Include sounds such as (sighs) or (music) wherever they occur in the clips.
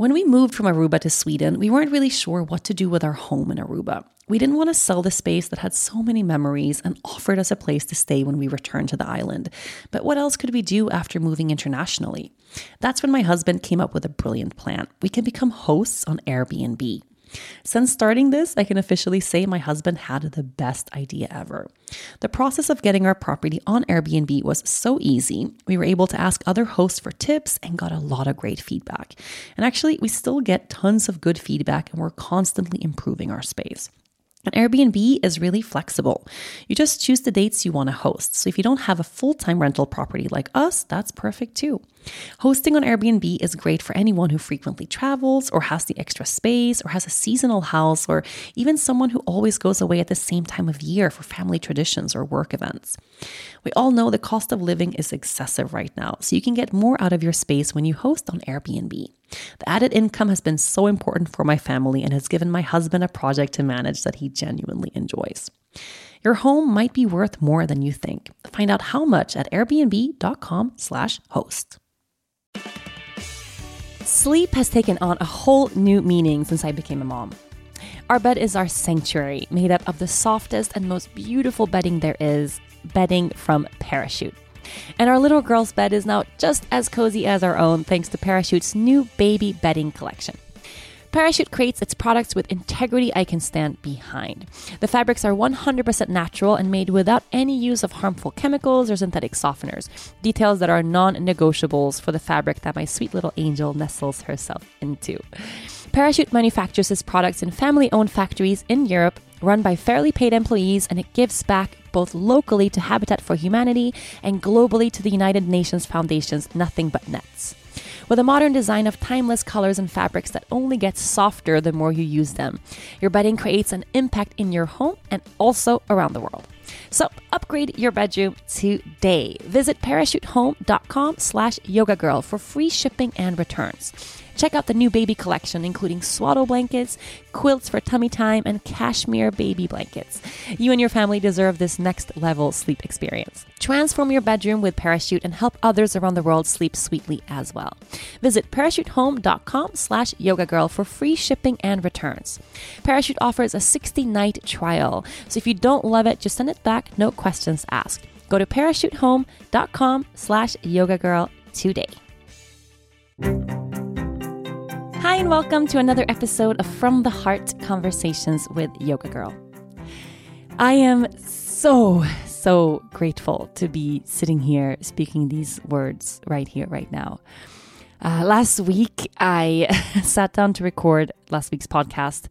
When we moved from Aruba to Sweden, we weren't really sure what to do with our home in Aruba. We didn't want to sell the space that had so many memories and offered us a place to stay when we returned to the island. But what else could we do after moving internationally? That's when my husband came up with a brilliant plan. We can become hosts on Airbnb. Since starting this, I can officially say my husband had the best idea ever. The process of getting our property on Airbnb was so easy. We were able to ask other hosts for tips and got a lot of great feedback. And actually, we still get tons of good feedback and we're constantly improving our space. And Airbnb is really flexible. You just choose the dates you want to host. So if you don't have a full time rental property like us, that's perfect too. Hosting on Airbnb is great for anyone who frequently travels or has the extra space or has a seasonal house or even someone who always goes away at the same time of year for family traditions or work events. We all know the cost of living is excessive right now, so you can get more out of your space when you host on Airbnb. The added income has been so important for my family and has given my husband a project to manage that he genuinely enjoys. Your home might be worth more than you think. Find out how much at airbnb.com/host. Sleep has taken on a whole new meaning since I became a mom. Our bed is our sanctuary, made up of the softest and most beautiful bedding there is, bedding from Parachute. And our little girl's bed is now just as cozy as our own thanks to Parachute's new baby bedding collection. Parachute creates its products with integrity I can stand behind. The fabrics are 100% natural and made without any use of harmful chemicals or synthetic softeners, details that are non negotiables for the fabric that my sweet little angel nestles herself into. Parachute manufactures its products in family owned factories in Europe, run by fairly paid employees, and it gives back both locally to Habitat for Humanity and globally to the United Nations Foundation's Nothing But Nets. With a modern design of timeless colors and fabrics that only gets softer the more you use them, your bedding creates an impact in your home and also around the world. So upgrade your bedroom today. Visit parachutehome.com slash yoga girl for free shipping and returns. Check out the new baby collection, including swaddle blankets, quilts for tummy time, and cashmere baby blankets. You and your family deserve this next level sleep experience. Transform your bedroom with Parachute and help others around the world sleep sweetly as well. Visit parachutehome.com slash yogagirl for free shipping and returns. Parachute offers a 60 night trial, so if you don't love it, just send it back, no questions asked. Go to parachutehome.com slash yogagirl today. Hi, and welcome to another episode of From the Heart Conversations with Yoga Girl. I am so, so grateful to be sitting here speaking these words right here, right now. Uh, last week, I (laughs) sat down to record last week's podcast.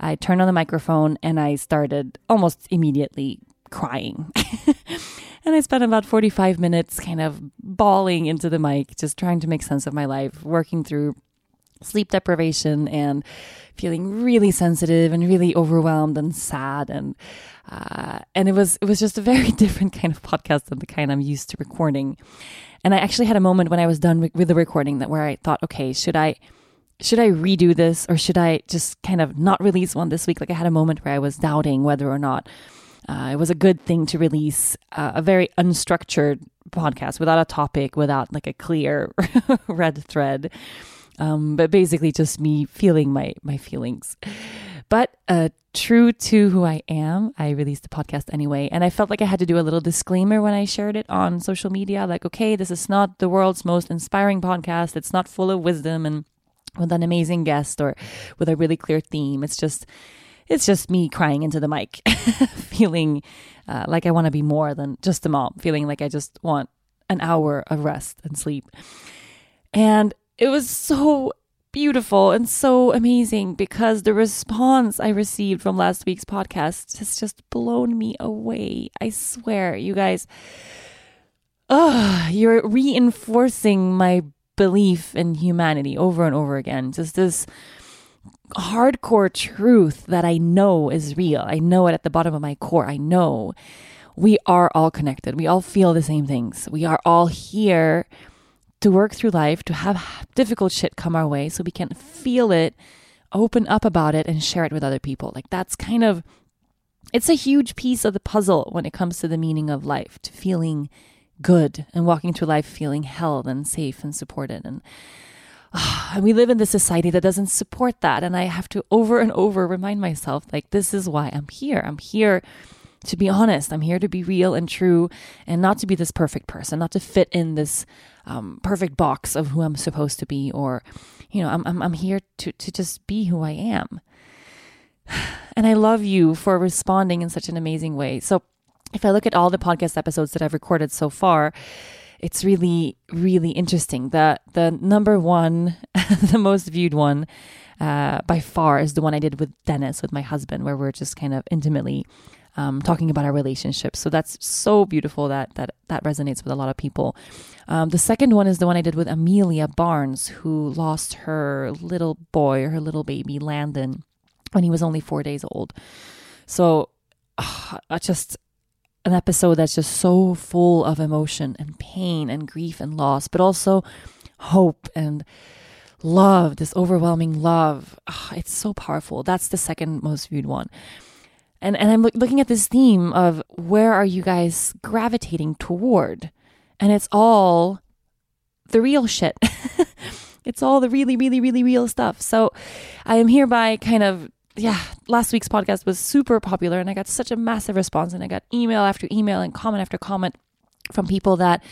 I turned on the microphone and I started almost immediately crying. (laughs) and I spent about 45 minutes kind of bawling into the mic, just trying to make sense of my life, working through sleep deprivation and feeling really sensitive and really overwhelmed and sad and uh, and it was it was just a very (laughs) different kind of podcast than the kind I'm used to recording. And I actually had a moment when I was done with the recording that where I thought, okay, should I should I redo this or should I just kind of not release one this week? Like I had a moment where I was doubting whether or not uh, it was a good thing to release uh, a very unstructured podcast without a topic, without like a clear (laughs) red thread. Um, but basically just me feeling my my feelings. But uh, true to who I am, I released the podcast anyway, and I felt like I had to do a little disclaimer when I shared it on social media, like, okay, this is not the world's most inspiring podcast. It's not full of wisdom and with an amazing guest or with a really clear theme. It's just it's just me crying into the mic, (laughs) feeling uh, like I want to be more than just a mom, feeling like I just want an hour of rest and sleep. And it was so beautiful and so amazing because the response I received from last week's podcast has just blown me away. I swear, you guys, oh, you're reinforcing my belief in humanity over and over again. Just this hardcore truth that I know is real. I know it at the bottom of my core. I know we are all connected. We all feel the same things. We are all here to work through life, to have difficult shit come our way so we can feel it, open up about it, and share it with other people. Like that's kind of, it's a huge piece of the puzzle when it comes to the meaning of life, to feeling good and walking through life feeling held and safe and supported. And ah, and we live in this society that doesn't support that. And I have to over and over remind myself, like, this is why I'm here. I'm here to be honest. I'm here to be real and true and not to be this perfect person, not to fit in this um, perfect box of who I'm supposed to be. Or, you know, I'm, I'm, I'm here to, to just be who I am. (sighs) And I love you for responding in such an amazing way. So, if I look at all the podcast episodes that I've recorded so far, it's really, really interesting. The the number one, (laughs) the most viewed one, uh, by far is the one I did with Dennis, with my husband, where we're just kind of intimately um, talking about our relationships. So that's so beautiful that that that resonates with a lot of people. Um, the second one is the one I did with Amelia Barnes, who lost her little boy, her little baby Landon, when he was only four days old. So uh, just an episode that's just so full of emotion and pain and grief and loss, but also hope and love, this overwhelming love. Oh, it's so powerful. That's the second most viewed one. And and I'm looking at this theme of where are you guys gravitating toward? And it's all the real shit. (laughs) it's all the really really really real stuff. So I am hereby kind of yeah, last week's podcast was super popular and I got such a massive response and I got email after email and comment after comment from people that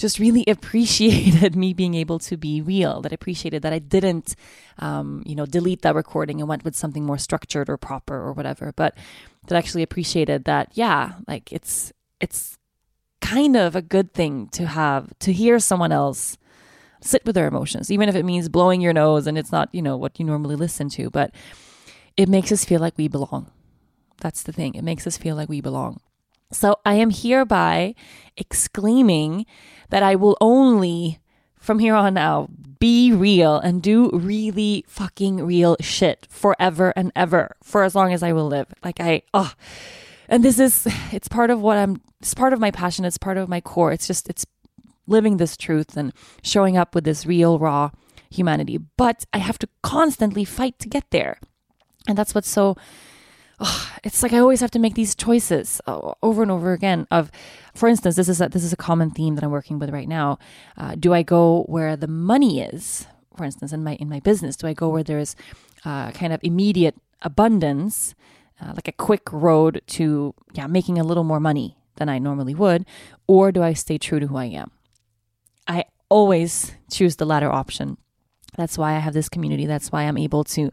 just really (laughs) appreciated me being able to be real, that appreciated that I didn't, um, you know, delete that recording and went with something more structured or proper or whatever, but that actually appreciated that, yeah, like it's, it's kind of a good thing to have, to hear someone else sit with their emotions, even if it means blowing your nose and it's not, you know, what you normally listen to, but it makes us feel like we belong. That's the thing. It makes us feel like we belong. So I am hereby exclaiming that I will only, from here on out, be real and do really fucking real shit forever and ever for as long as I will live. Like I, oh, and this is, it's part of what I'm, it's part of my passion. It's part of my core. It's just, it's living this truth and showing up with this real, raw humanity. But I have to constantly fight to get there. And that's what's so oh, it's like I always have to make these choices uh, over and over again. Of, for instance, this is a, this is a common theme that I'm working with right now. Uh, do I go where the money is? For instance, in my in my business, do I go where there's uh, kind of immediate abundance, uh, like a quick road to yeah making a little more money than I normally would, or do I stay true to who I am? I always choose the latter option that's why I have this community. That's why I'm able to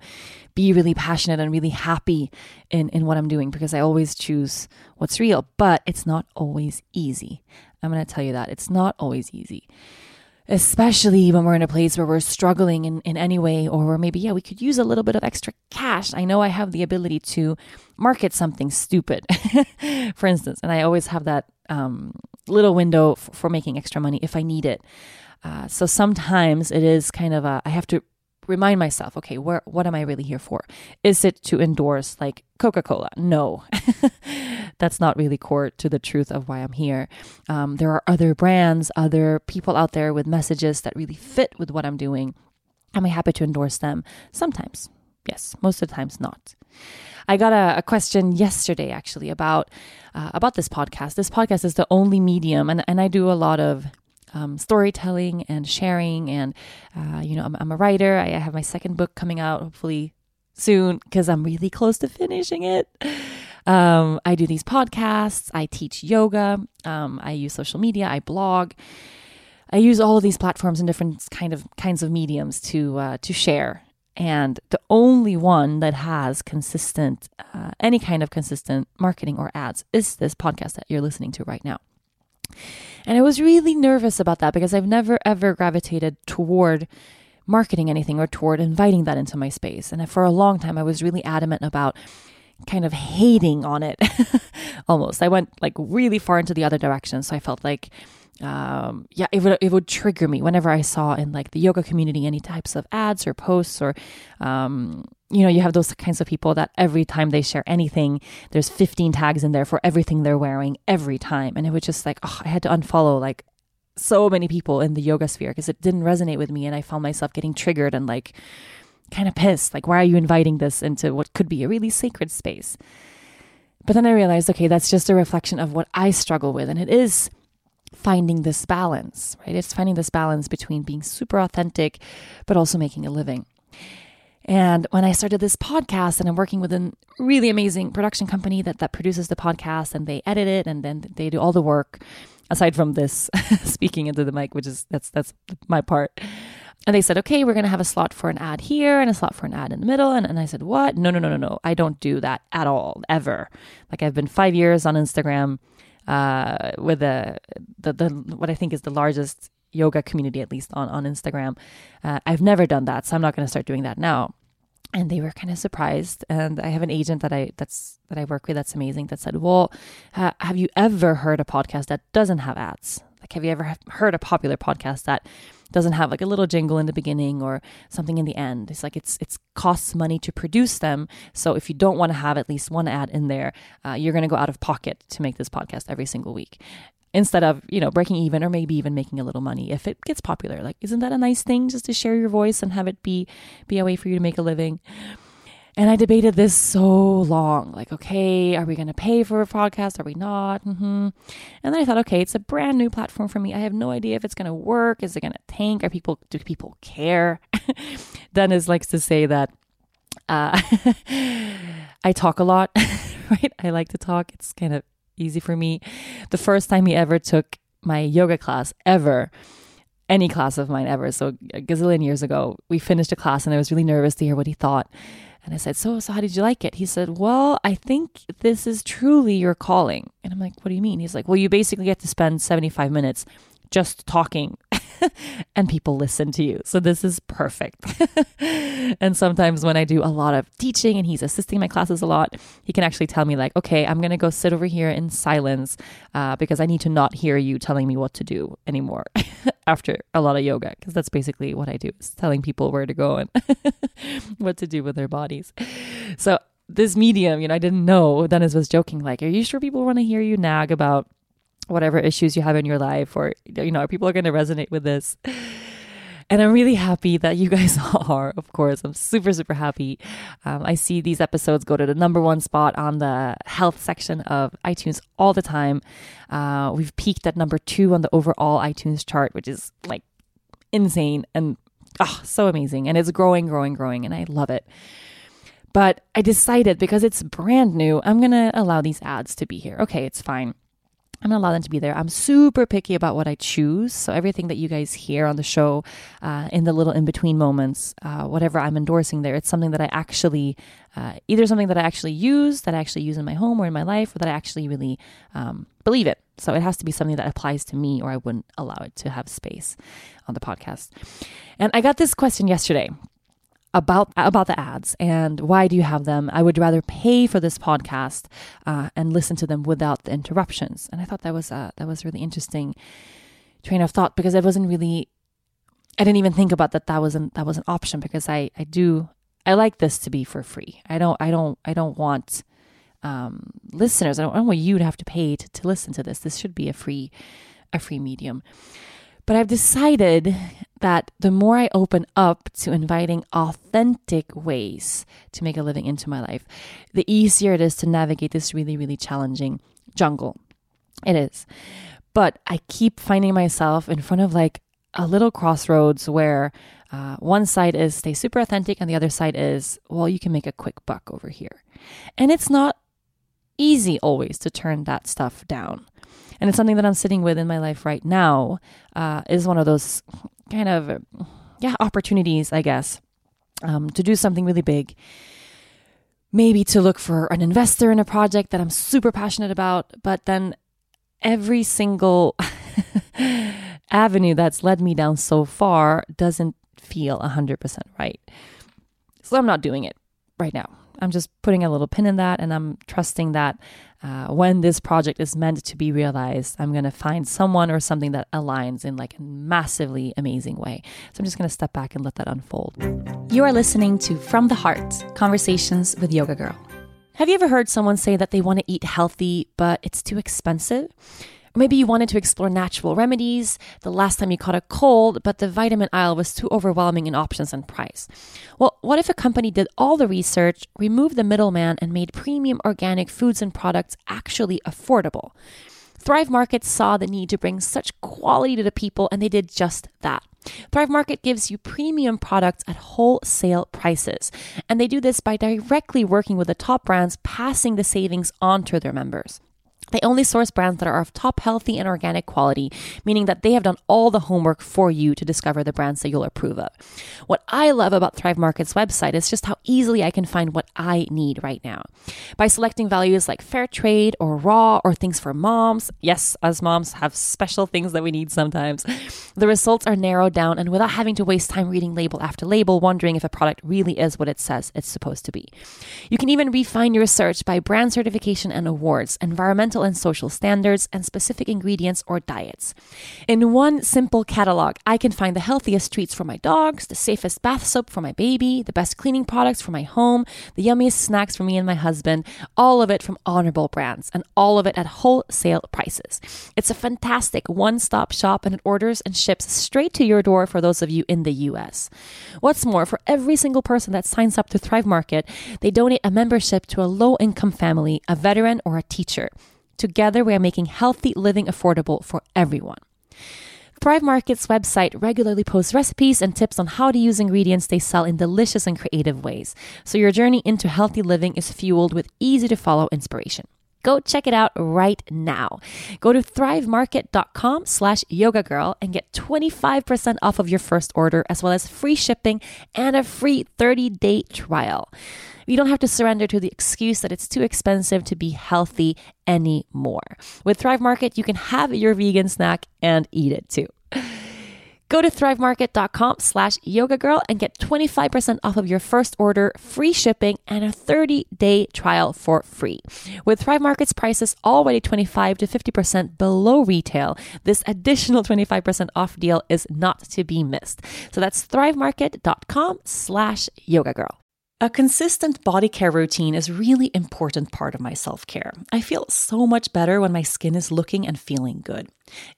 be really passionate and really happy in, in what I'm doing because I always choose what's real. But it's not always easy. I'm going to tell you that. It's not always easy, especially when we're in a place where we're struggling in, in any way, or maybe, yeah, we could use a little bit of extra cash. I know I have the ability to market something stupid, (laughs) for instance, and I always have that um, little window for making extra money if I need it. Uh, so sometimes it is kind of a, I have to remind myself, okay, where, what am I really here for? Is it to endorse like Coca Cola? No, (laughs) that's not really core to the truth of why I'm here. Um, there are other brands, other people out there with messages that really fit with what I'm doing. Am I happy to endorse them? Sometimes, yes. Most of the times, not. I got a, a question yesterday actually about uh, about this podcast. This podcast is the only medium, and, and I do a lot of um, storytelling and sharing. And, uh, you know, I'm, I'm, a writer. I have my second book coming out hopefully soon because I'm really close to finishing it. Um, I do these podcasts. I teach yoga. Um, I use social media. I blog. I use all of these platforms and different kind of kinds of mediums to uh, to share. And the only one that has consistent, uh, any kind of consistent marketing or ads is this podcast that you're listening to right now. And I was really nervous about that because I've never ever gravitated toward marketing anything or toward inviting that into my space. And for a long time, I was really adamant about kind of hating on it (laughs) almost. I went like really far into the other direction. So I felt like um, yeah, it would it would trigger me whenever I saw in like the yoga community any types of ads or posts or um, you know you have those kinds of people that every time they share anything, there's 15 tags in there for everything they're wearing every time, and it was just like oh, I had to unfollow like so many people in the yoga sphere because it didn't resonate with me, and I found myself getting triggered and like kind of pissed. Like, why are you inviting this into what could be a really sacred space? But then I realized, okay, that's just a reflection of what I struggle with, and it is finding this balance, right? It's finding this balance between being super authentic, but also making a living. And when I started this podcast, and I'm working with a really amazing production company that, that produces the podcast and they edit it and then they do all the work, aside from this (laughs) speaking into the mic, which is that's that's my part. And they said, okay, we're going to have a slot for an ad here and a slot for an ad in the middle. And, and I said, what? No, no, no, no, no. I don't do that at all, ever. Like I've been five years on Instagram uh, with the, the, the, what I think is the largest yoga community, at least on, on Instagram. Uh, I've never done that. So I'm not going to start doing that now. And they were kind of surprised. And I have an agent that I, that's, that I work with that's amazing that said, well, uh, have you ever heard a podcast that doesn't have ads? Like, have you ever heard a popular podcast that doesn't have like a little jingle in the beginning or something in the end. It's like it's it's costs money to produce them. So if you don't want to have at least one ad in there, uh, you're going to go out of pocket to make this podcast every single week instead of you know breaking even or maybe even making a little money if it gets popular like isn't that a nice thing just to share your voice and have it be be a way for you to make a living and I debated this so long like, okay, are we going to pay for a podcast? Are we not? Mm-hmm. And then I thought, okay, it's a brand new platform for me. I have no idea if it's going to work. Is it going to tank? Are people, do people care? (laughs) Dennis likes to say that uh, (laughs) I talk a lot, (laughs) right? I like to talk. It's kind of easy for me. The first time he ever took my yoga class ever, any class of mine ever, so a gazillion years ago, we finished a class and I was really nervous to hear what he thought. And I said, So, so how did you like it? He said, Well, I think this is truly your calling. And I'm like, What do you mean? He's like, Well, you basically get to spend 75 minutes just talking (laughs) and people listen to you. So this is perfect. (laughs) and sometimes when I do a lot of teaching and he's assisting my classes a lot, he can actually tell me, like, okay, I'm going to go sit over here in silence uh, because I need to not hear you telling me what to do anymore (laughs) after a lot of yoga. Because that's basically what I do is telling people where to go and what to do with their bodies. So this medium, you know, I didn't know. Dennis was joking, like, are you sure people want to hear you nag about whatever issues you have in your life or you know people are going to resonate with this? And i'm really happy that you guys (laughs) are of course. I'm super super happy. Um, i see these episodes go to the number one spot on the health section of itunes all the time. Uh, we've peaked at number two on the overall itunes chart which is like insane and oh, so amazing. And it's growing growing growing and i love it. But i decided because it's brand new i'm going to allow these ads to be here. Okay it's fine I'm gonna allow them to be there. I'm super picky about what I choose. So everything that you guys hear on the show, uh, in the little in between moments, uh, whatever I'm endorsing there, it's something that I actually, uh, either something that I actually use, that I actually use in my home or in my life, or that I actually really um, believe it. So it has to be something that applies to me, or I wouldn't allow it to have space on the podcast. And I got this question yesterday about about the ads and why do you have them? I would rather pay for this podcast uh, and listen to them without the interruptions. And I thought that was uh, that was really interesting train of thought because I wasn't really. I didn't even think about that. That wasn't that was an option because I I do I like this to be for free. I don't I don't I don't want um, listeners. I don't, I don't want you to have to pay to, to listen to this. This should be a free a free medium. But I've decided that the more I open up to inviting authentic ways to make a living into my life, the easier it is to navigate this really, really challenging jungle. It is. But I keep finding myself in front of like a little crossroads where uh, one side is stay super authentic, and the other side is, well, you can make a quick buck over here. And it's not easy always to turn that stuff down and it's something that I'm sitting with in my life right now, uh, is one of those kind of, yeah, opportunities, I guess, um, to do something really big. Maybe to look for an investor in a project that I'm super passionate about, but then every single (laughs) avenue that's led me down so far doesn't feel 100% right. So I'm not doing it right now. I'm just putting a little pin in that and I'm trusting that uh, when this project is meant to be realized, I'm going to find someone or something that aligns in like a massively amazing way. So I'm just going to step back and let that unfold. You are listening to From the Heart Conversations with Yoga Girl. Have you ever heard someone say that they want to eat healthy, but it's too expensive? Maybe you wanted to explore natural remedies the last time you caught a cold, but the vitamin aisle was too overwhelming in options and price. Well, what if a company did all the research, removed the middleman, and made premium organic foods and products actually affordable? Thrive Market saw the need to bring such quality to the people, and they did just that. Thrive Market gives you premium products at wholesale prices, and they do this by directly working with the top brands, passing the savings on to their members. They only source brands that are of top healthy and organic quality, meaning that they have done all the homework for you to discover the brands that you'll approve of. What I love about Thrive Market's website is just how easily I can find what I need right now. By selecting values like fair trade or raw or things for moms, yes, us moms have special things that we need sometimes, the results are narrowed down and without having to waste time reading label after label, wondering if a product really is what it says it's supposed to be. You can even refine your search by brand certification and awards, environmental environmental and social standards, and specific ingredients or diets. In one simple catalog, I can find the healthiest treats for my dogs, the safest bath soap for my baby, the best cleaning products for my home, the yummiest snacks for me and my husband, all of it from honorable brands, and all of it at wholesale prices. It's a fantastic one stop shop and it orders and ships straight to your door for those of you in the US. What's more, for every single person that signs up to Thrive Market, they donate a membership to a low income family, a veteran, or a teacher. Together, we are making healthy living affordable for everyone. Thrive Market's website regularly posts recipes and tips on how to use ingredients they sell in delicious and creative ways. So your journey into healthy living is fueled with easy to follow inspiration. Go check it out right now. Go to thrivemarket.com slash yoga girl and get 25% off of your first order, as well as free shipping and a free 30 day trial. You don't have to surrender to the excuse that it's too expensive to be healthy anymore. With Thrive Market, you can have your vegan snack and eat it too. Go to thrivemarket.com slash yoga girl and get 25% off of your first order, free shipping, and a 30-day trial for free. With Thrive Market's prices already 25 to 50% below retail, this additional 25% off deal is not to be missed. So that's thrivemarket.com slash yoga girl. A consistent body care routine is really important part of my self-care. I feel so much better when my skin is looking and feeling good.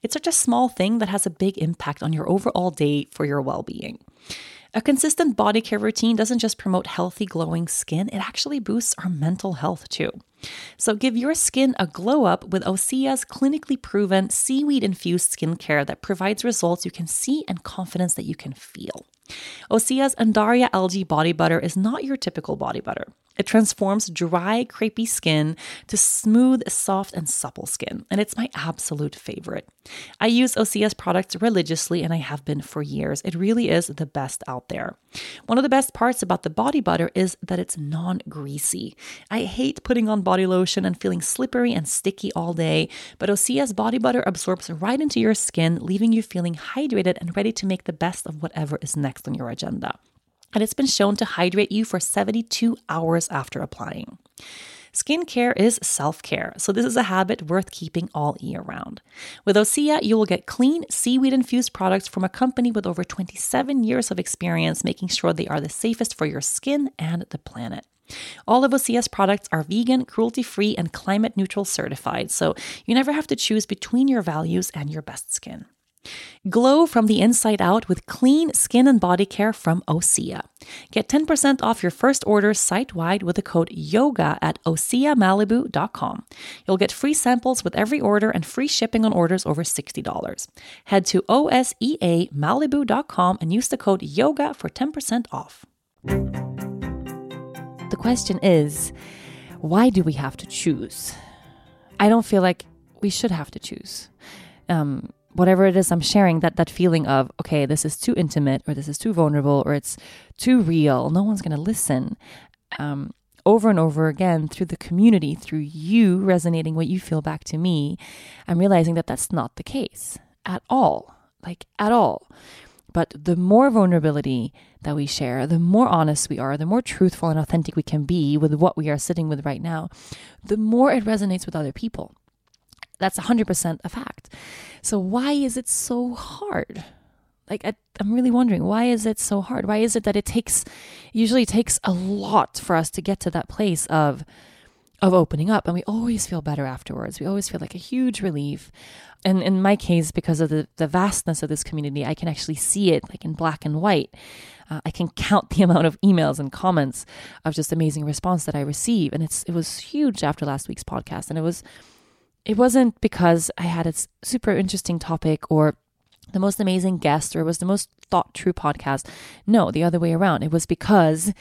It's such a small thing that has a big impact on your overall day for your well-being. A consistent body care routine doesn't just promote healthy, glowing skin, it actually boosts our mental health too. So give your skin a glow up with Osea's clinically proven seaweed infused skincare that provides results you can see and confidence that you can feel. Osea's Undaria algae body butter is not your typical body butter. It transforms dry, crepey skin to smooth, soft, and supple skin, and it's my absolute favorite. I use Osea's products religiously, and I have been for years. It really is the best out there. One of the best parts about the body butter is that it's non greasy. I hate putting on body lotion and feeling slippery and sticky all day, but Osea's body butter absorbs right into your skin, leaving you feeling hydrated and ready to make the best of whatever is next on your agenda and it's been shown to hydrate you for 72 hours after applying. Skincare is self care, so this is a habit worth keeping all year round. With Osea, you will get clean, seaweed infused products from a company with over 27 years of experience making sure they are the safest for your skin and the planet. All of Osea's products are vegan, cruelty free, and climate neutral certified, so you never have to choose between your values and your best skin. Glow from the inside out with clean skin and body care from Osea. Get 10% off your first order site wide with the code YOGA at OseaMalibu.com. You'll get free samples with every order and free shipping on orders over $60. Head to OSEAMalibu.com and use the code YOGA for 10% off. The question is why do we have to choose? I don't feel like we should have to choose. Um, whatever it is I'm sharing, that that feeling of, okay, this is too intimate or this is too vulnerable or it's too real, no one's going to listen. Um, over and over again through the community, through you resonating what you feel back to me, I'm realizing that that's not the case at all. Like, at all. But the more vulnerability that we share, the more honest we are, the more truthful and authentic we can be with what we are sitting with right now, the more it resonates with other people. That's 100% a fact. So, why is it so hard? Like, I, am really wondering, why is it so hard? Why is it that it takes, usually takes a lot for us to get to that place of, of opening up and we always feel better afterwards. We always feel like a huge relief. And in my case, because of the, the vastness of this community, I can actually see it like in black and white. Uh, I can count the (laughs) amount of emails and comments of just amazing response that I receive. And it's it was huge after last week's podcast. And it was it wasn't because I had a super interesting topic or the most amazing guest or it was the most thought true podcast. No, the other way around. It was because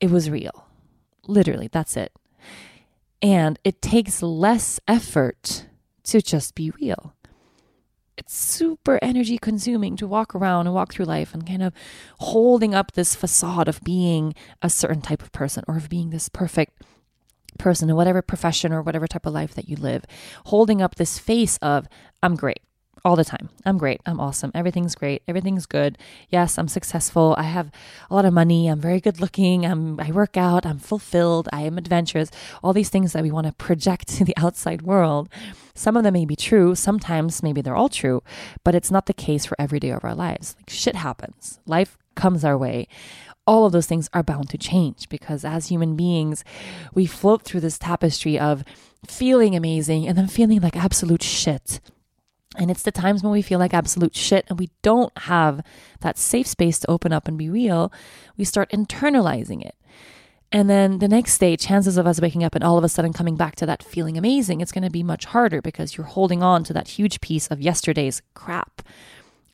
it was real. Literally, that's it. And it takes less effort to just be real. It's super energy consuming to walk around and walk through life and kind of holding up this facade of being a certain type of person or of being this perfect person in whatever profession or whatever type of life that you live, holding up this face of, I'm great all the time. I'm great. I'm awesome. Everything's great. Everything's good. Yes, I'm successful. I have a lot of money. I'm very good looking. I'm I work out. I'm fulfilled. I am adventurous. All these things that we want to project (laughs) to the outside world. Some of them may be true. Sometimes maybe they're all true, but it's not the case for every day of our lives. Like shit happens. Life comes our way. All of those things are bound to change because as human beings, we float through this tapestry of feeling amazing and then feeling like absolute shit and it's the times when we feel like absolute shit and we don't have that safe space to open up and be real, we start internalizing it. And then the next day, chances of us waking up and all of a sudden coming back to that feeling amazing, it's going to be much harder because you're holding on to that huge piece of yesterday's crap.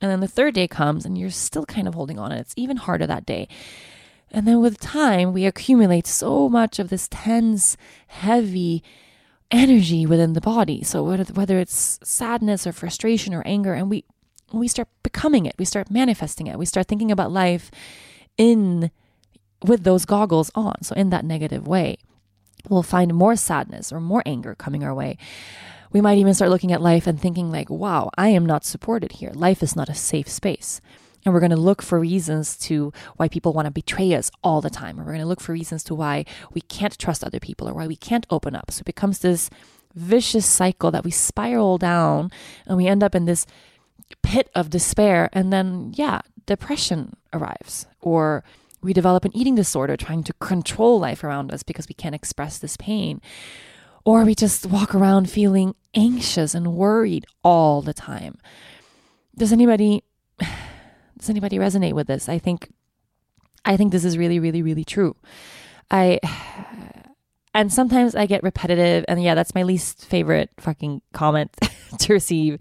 And then the third day comes and you're still kind of holding on, and it's even harder that day. And then with time, we accumulate so much of this tense, heavy, energy within the body. So whether it's sadness or frustration or anger, and we we start becoming it, we start manifesting it, we start thinking about life in with those goggles on. So in that negative way, we'll find more sadness or more anger coming our way. We might even start looking at life and thinking like, "Wow, I am not supported here. Life is not a safe space." And we're going to look for reasons to why people want to betray us all the time. Or we're going to look for reasons to why we can't trust other people or why we can't open up. So it becomes this vicious cycle that we spiral down and we end up in this pit of despair. And then, yeah, depression arrives or we develop an eating disorder trying to control life around us because we can't express this pain. Or we just walk around feeling anxious and worried all the time. Does anybody (sighs) does anybody resonate with this? I think I think this is really really really true. I (sighs) and sometimes I get repetitive and yeah, that's my least favorite fucking comment (laughs) to receive.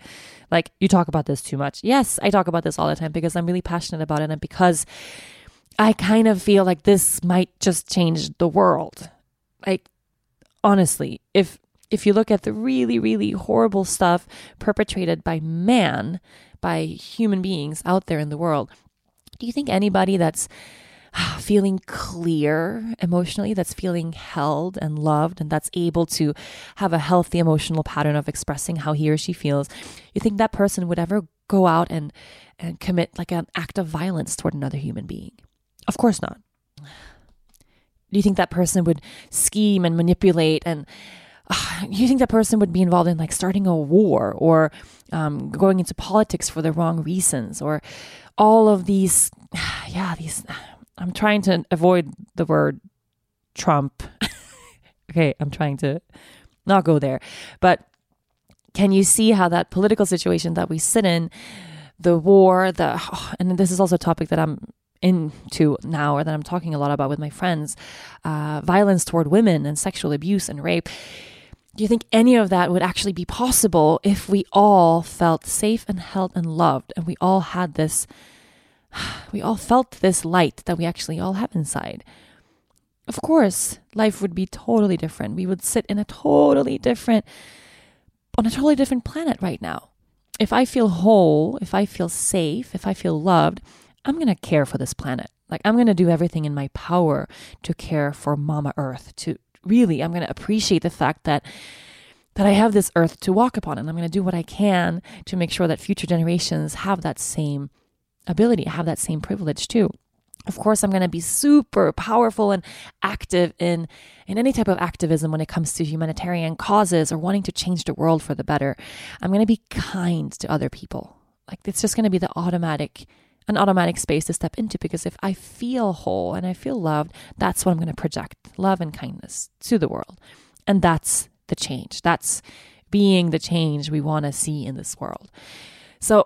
Like you talk about this too much. Yes, I talk about this all the time because I'm really passionate about it and because I kind of feel like this might just change the world. Like honestly, if if you look at the really really horrible stuff perpetrated by man by human beings out there in the world. Do you think anybody that's ah, feeling clear emotionally, that's feeling held and loved, and that's able to have a healthy emotional pattern of expressing how he or she feels, you think that person would ever go out and, and commit like an act of violence toward another human being? Of course not. Do you think that person would scheme and manipulate and uh, you think that person would be involved in like starting a war or um, going into politics for the wrong reasons or all of these (sighs) yeah these (sighs) i'm trying to avoid the word trump. (laughs) Okay i'm trying to not go there. But can you see how that political situation that we sit in the war the oh, (sighs) and this is also a topic that i'm into now or that i'm talking a lot about with my friends uh, violence toward women and sexual abuse and rape do you think any of that would actually be possible if we all felt safe and held and loved and we all had this (sighs) we all felt this light that we actually all have inside? Of course, life would be totally different. We would sit in a totally different on a totally different planet right now. If I feel whole, if I feel safe, if I feel loved, I'm going to care for this planet. Like I'm going to do everything in my power to care for Mama Earth, to really i'm going to appreciate the fact that that i have this earth to walk upon and i'm going to do what i can to make sure that future generations have that same ability have that same privilege too. Of course i'm going to be super powerful and active in in any type of activism when it comes to humanitarian causes or wanting to change the world for the better. I'm going to be kind to other people. Like it's just going to be the automatic an automatic space to step into because if I feel whole and I feel loved, that's what I'm going to project love and kindness to the world. And that's the change. That's being the change we want to see in this world. So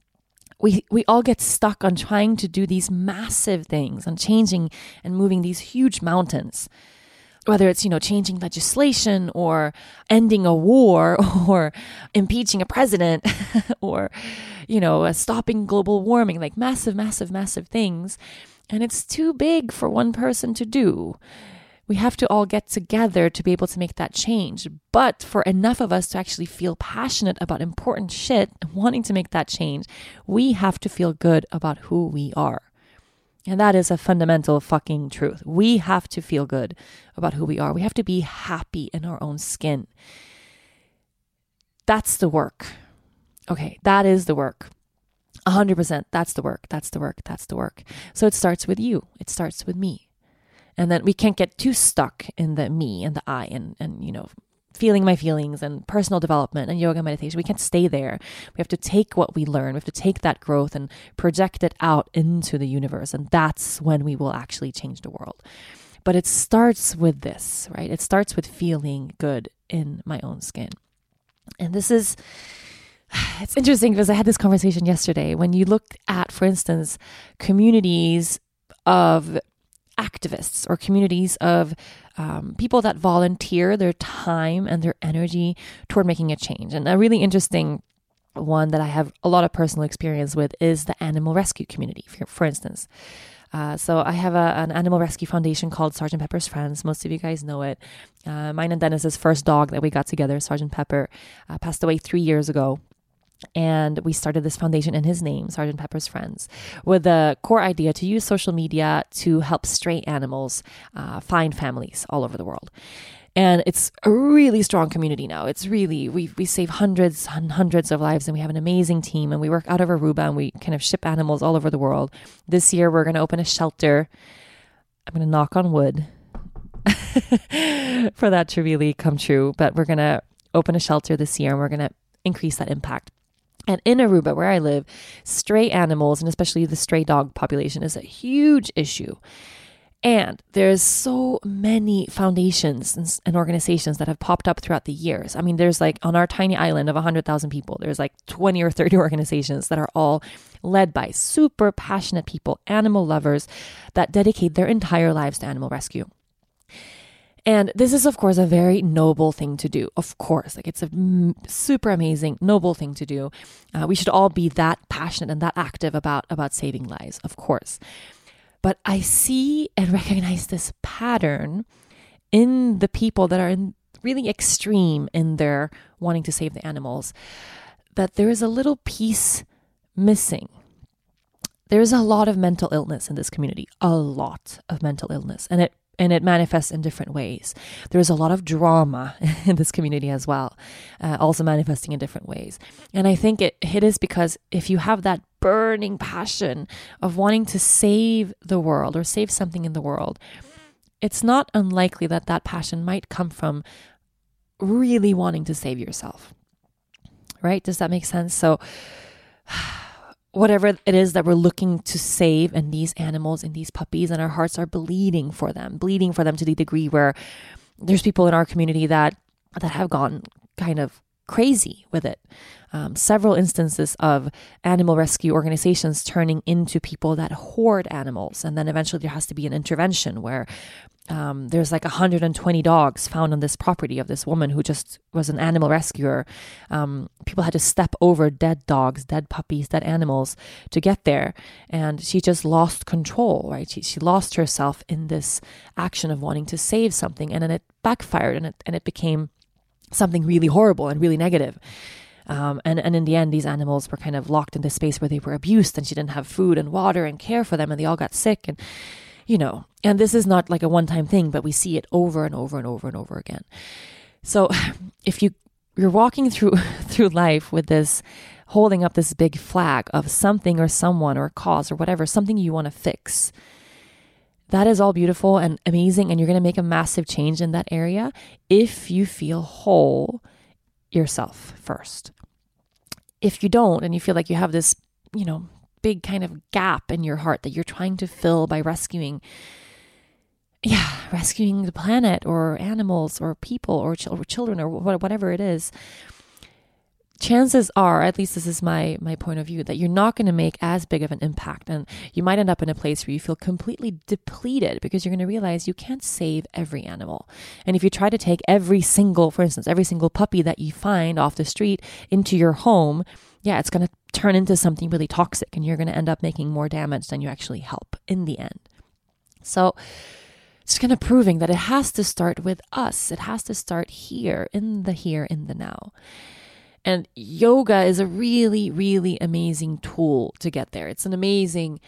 (sighs) we we all get stuck on trying to do these massive things, on changing and moving these huge mountains. Whether it's you know changing legislation or ending a war (laughs) or impeaching a president (laughs) or you know uh, stopping global warming like massive massive massive things. And it's too big for one person to do. We have to all get together to be able to make that change. But for enough of us to actually feel passionate about important shit and wanting to make that change we have to feel good about who we are and that is a fundamental fucking truth. We have to feel good about who we are. We have to be happy in our own skin. That's the work. Okay, that is the work. 100%. That's the work. That's the work. That's the work. So it starts with you. It starts with me. And then we can't get too stuck in the me and the I and, and you know, feeling my feelings and personal development and yoga meditation. We can't stay there. We have to take what we learn, we have to take that growth and project it out into the universe. And that's when we will actually change the world. But it starts with this, right? It starts with feeling good in my own skin. And this is. (sighs) It's interesting because I had this conversation yesterday. When you look at, for instance, communities of activists or communities of um, people that volunteer their time and their energy toward making a change. And a really interesting one that I have a lot of personal experience with is the animal rescue community, for, for instance. Uh, so I have a, an animal rescue foundation called Sergeant Pepper's Friends. Most of you guys know it. Uh, mine and Dennis's first dog that we got together, Sergeant Pepper, uh, passed away three years ago. And we started this foundation in his name, Sergeant Pepper's Friends, with the core idea to use social media to help stray animals uh, find families all over the world. And it's a really strong community now. It's really, we, we save hundreds and hundreds of lives, and we have an amazing team. And we work out of Aruba and we kind of ship animals all over the world. This year, we're going to open a shelter. I'm going to knock on wood (laughs) for that to really come true. But we're going to open a shelter this year and we're going to increase that impact. And in Aruba, where I live, stray animals, and especially the stray dog population, is a huge issue. And there's so many foundations and, organizations that have popped up throughout the years. I mean, there's like on our tiny island of 100,000 people, there's like 20 or 30 (laughs) organizations that are all led by super passionate people, animal lovers that dedicate their entire lives to animal rescue. And this is, of course, a very noble thing to do. Of course, like it's a super amazing, noble thing to do. Uh, we should all be that passionate and that active about about saving lives, of course. But I see and (laughs) recognize this pattern in the people that are in really extreme in their wanting to save the animals. That there is a little piece missing. There's a lot of mental illness in this community, a lot of mental illness, and it and it manifests in different ways. There's a lot of drama (laughs) in this community as well, uh, also manifesting in different ways. And I think it, it is because if you have that burning passion of wanting to save the world or save something in the world, it's not unlikely that that passion might come from really wanting to save yourself. Right? Does that make sense? So, (sighs) whatever it is that we're looking to save and these animals and these puppies and our hearts are bleeding for them bleeding for them to the degree where there's people in our community that that have gone kind of crazy with it um, several instances of animal rescue organizations turning into people that hoard animals and then eventually there has to be an intervention where um, there's like 120 dogs found on this property of this woman who just was an animal rescuer. Um, people had to step over dead dogs, dead puppies, dead animals to get there. And she just lost control, right? She, she lost herself in this action of wanting to save something. And then it backfired and it, and it became something really horrible and really negative. Um, and, and in the end, these animals were kind of locked in this space where they were abused and she didn't have food and water and care for them and they all got sick. And you know, and this is not like a one time thing, but we see it over and over and over and over again. So (sighs) if you you're walking through (laughs) through life with this holding up this big flag of something or someone or cause or whatever, something you want to fix. That is all beautiful and amazing and you're going to make a massive change in that area if you feel whole yourself first. If you don't and you feel like you have this, you know, big kind of gap in your heart that you're trying to fill by rescuing yeah rescuing the planet or animals or people or, ch- or children or whatever it is chances are, at least this is my my point of view, that you're not going to make as big of an impact and you might end up in a place where you feel completely depleted because you're going to realize you can't save every animal. And if you try to take every single, for instance, every single puppy that you find off the street into your home, yeah, it's going to turn into something really toxic and you're going to end up making more damage than you actually help in the end. So, it's kind of proving that it has to start with us. It has to start here, in the here, in the now. And yoga is a really, really amazing tool to get there. It's an amazing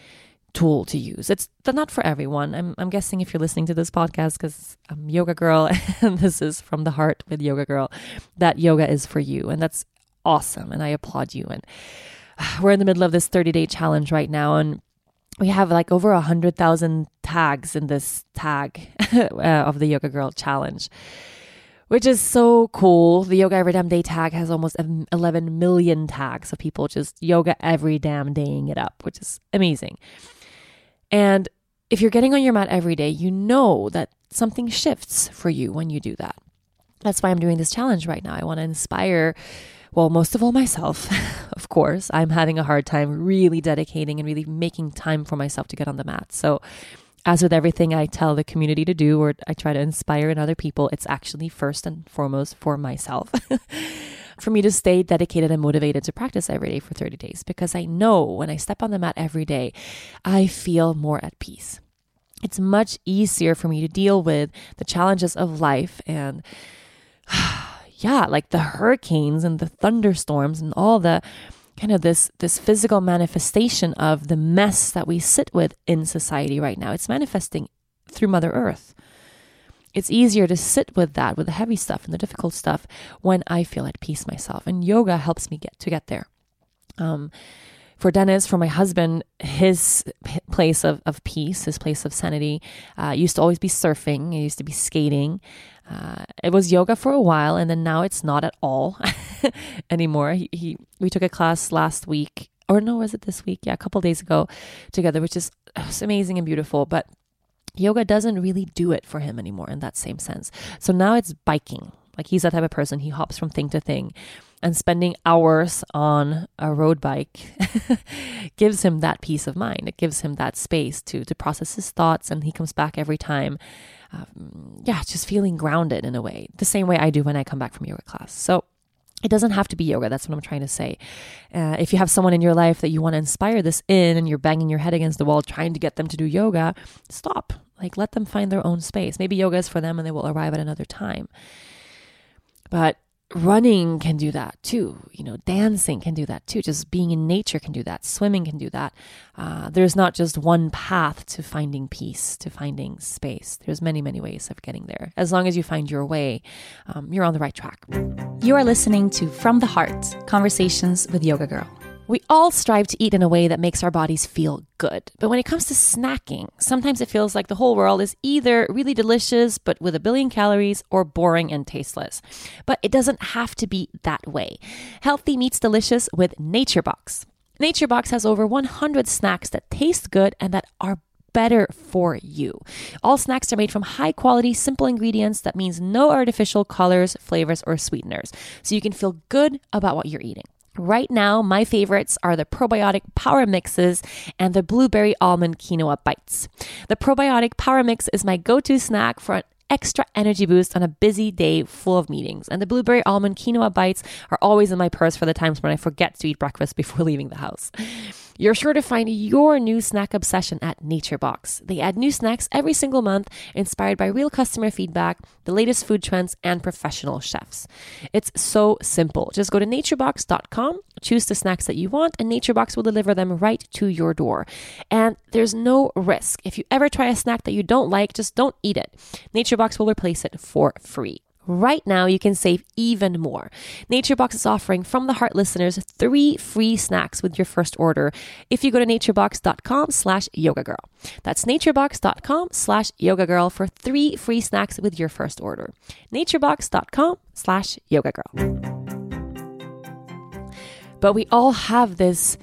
tool to use. It's not for everyone. I'm, I'm guessing if you're listening to this podcast, because I'm Yoga Girl (laughs) and this is from the heart with Yoga Girl, that yoga is for you. And that's awesome. And I applaud you. And (sighs) we're in the middle of this 30 day challenge right now. And we have like over a hundred thousand tags in this tag (laughs) uh, of the Yoga Girl challenge which is so cool. The Yoga Every Damn Day tag has almost 11 million tags of people just yoga every damn daying it up, which is amazing. And if you're getting on your mat every day, you know that something shifts for you when you do that. That's why I'm doing this challenge right now. I want to inspire, well, most of all myself, (laughs) of course. I'm having a hard time really dedicating and really making time for myself to get on the mat. So as with everything I tell the community to do or I try to inspire in other people, it's actually first and foremost for myself. (laughs) for me to stay dedicated and motivated to practice every day for 30 days because I know when I step on the mat every day, I feel more at peace. It's much easier for me to deal with the challenges of life and (sighs) yeah, like the hurricanes and the thunderstorms and all the kind of this this physical manifestation of the mess that we sit with in society right now. It's manifesting through Mother Earth. It's easier to sit with that, with the heavy stuff and the difficult stuff, when I feel at peace myself. And yoga helps me get to get there. Um, for Dennis, for my husband, his place of, of peace, his place of sanity, uh, used to always be surfing. It used to be skating. Uh, it was yoga for a while, and then now it's not at all (laughs) anymore. He, he, we took a class last week, or no, was it this week? Yeah, a couple days ago together, which is amazing and beautiful. But yoga doesn't really do it for him anymore in that same sense. So now it's biking. Like he's that type of person. He hops from thing to thing and spending hours on a road bike (laughs) gives him that peace of mind. It gives him that space to to process his thoughts, and he comes back every time. Um, yeah, just feeling grounded in a way, the same way I do when I come back from yoga class. So it doesn't have to be yoga. That's what I'm trying to say. Uh, if you have someone in your life that you want to inspire this in and you're banging your head against the wall trying to get them to do yoga, stop. Like, let them find their own space. Maybe yoga is for them and they will arrive at another time. But running can do that too. You know, dancing can do that too. Just being in nature can do that. Swimming can do that. Uh, there's not just one path to finding peace, to finding space. There's many, many ways of getting there. As long as you find your way, um, you're on the right track. You are listening to From the Heart Conversations with Yoga Girl. We all strive to eat in a way that makes our bodies feel good. But when it comes to snacking, sometimes it feels like the whole world is either really delicious but with a billion calories or boring and tasteless. But it doesn't have to be that way. Healthy meets delicious with NatureBox. NatureBox has over 100 snacks that taste good and that are better for you. All snacks are made from high quality, simple ingredients. That means no artificial colors, flavors, or sweeteners. So you can feel good about what you're eating. Right now, my favorites are the probiotic power mixes and the blueberry almond quinoa bites. The probiotic power mix is my go to snack for an extra energy boost on a busy day full of meetings. And the blueberry almond quinoa bites are always in my purse for the times when I forget to eat breakfast before (laughs) leaving the house. You're sure to find your new snack obsession at NatureBox. They add new snacks every single month, inspired by real customer feedback, the latest food trends, and professional chefs. It's so simple. Just go to naturebox.com, choose the snacks that you want, and NatureBox will deliver them right to your door. And there's no risk. If you ever try a snack that you don't like, just don't eat it. NatureBox will replace it for free. Right now, you can save even more. NatureBox is offering from the heart listeners three free snacks with your first order if you go to naturebox.com slash yoga girl. That's naturebox.com slash yoga girl for three free snacks with your first order. naturebox.com slash yoga girl. But we all have this.